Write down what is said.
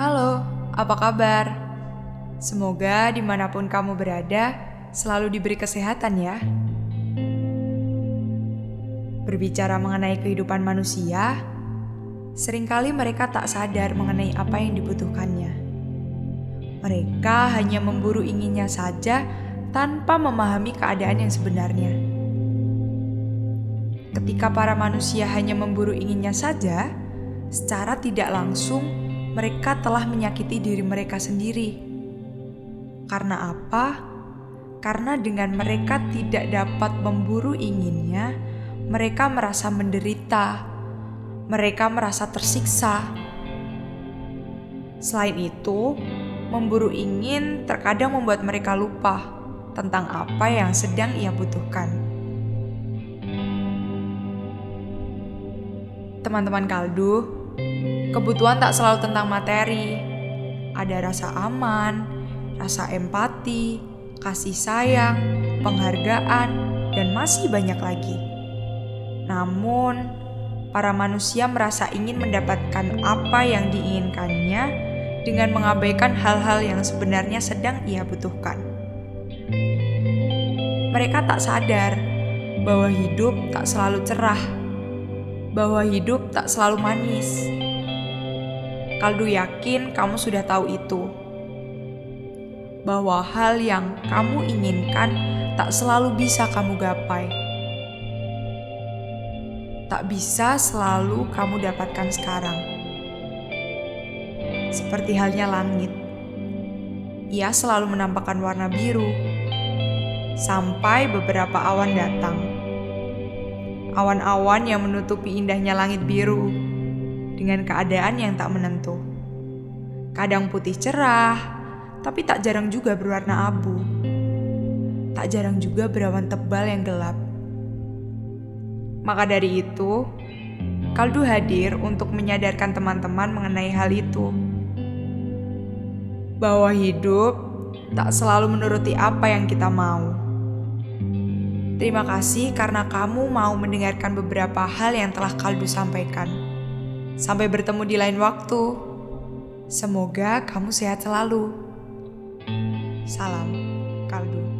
Halo, apa kabar? Semoga di mana pun kamu berada, selalu diberi kesehatan ya. Berbicara mengenai kehidupan manusia, sering kali mereka tak sadar mengenai apa yang dibutuhkannya. Mereka hanya memburu inginnya saja tanpa memahami keadaan yang sebenarnya. Ketika para manusia hanya memburu inginnya saja, secara tidak langsung mereka telah menyakiti diri mereka sendiri. Karena apa? Karena dengan mereka tidak dapat memburu inginnya, mereka merasa menderita, mereka merasa tersiksa. Selain itu, memburu ingin terkadang membuat mereka lupa tentang apa yang sedang ia butuhkan. Teman-teman kaldu, kebutuhan tak selalu tentang materi. Ada rasa aman, rasa empati, kasih sayang, penghargaan, dan masih banyak lagi. Namun, para manusia merasa ingin mendapatkan apa yang diinginkannya dengan mengabaikan hal-hal yang sebenarnya sedang ia butuhkan. Mereka tak sadar bahwa hidup tak selalu cerah, bahwa hidup tak selalu manis. Kaldu yakin kamu sudah tahu itu, bahwa hal yang kamu inginkan tak selalu bisa kamu gapai tak bisa selalu kamu dapatkan sekarang. Seperti halnya langit, ia selalu menampakkan warna biru sampai beberapa awan datang. Awan-awan yang menutupi indahnya langit biru dengan keadaan yang tak menentu. Kadang putih cerah, tapi tak jarang juga berwarna abu. Tak jarang juga berawan tebal yang gelap maka dari itu, Kaldu hadir untuk menyadarkan teman-teman mengenai hal itu. Bahwa hidup tak selalu menuruti apa yang kita mau. Terima kasih karena kamu mau mendengarkan beberapa hal yang telah Kaldu sampaikan. Sampai bertemu di lain waktu. Semoga kamu sehat selalu. Salam, Kaldu.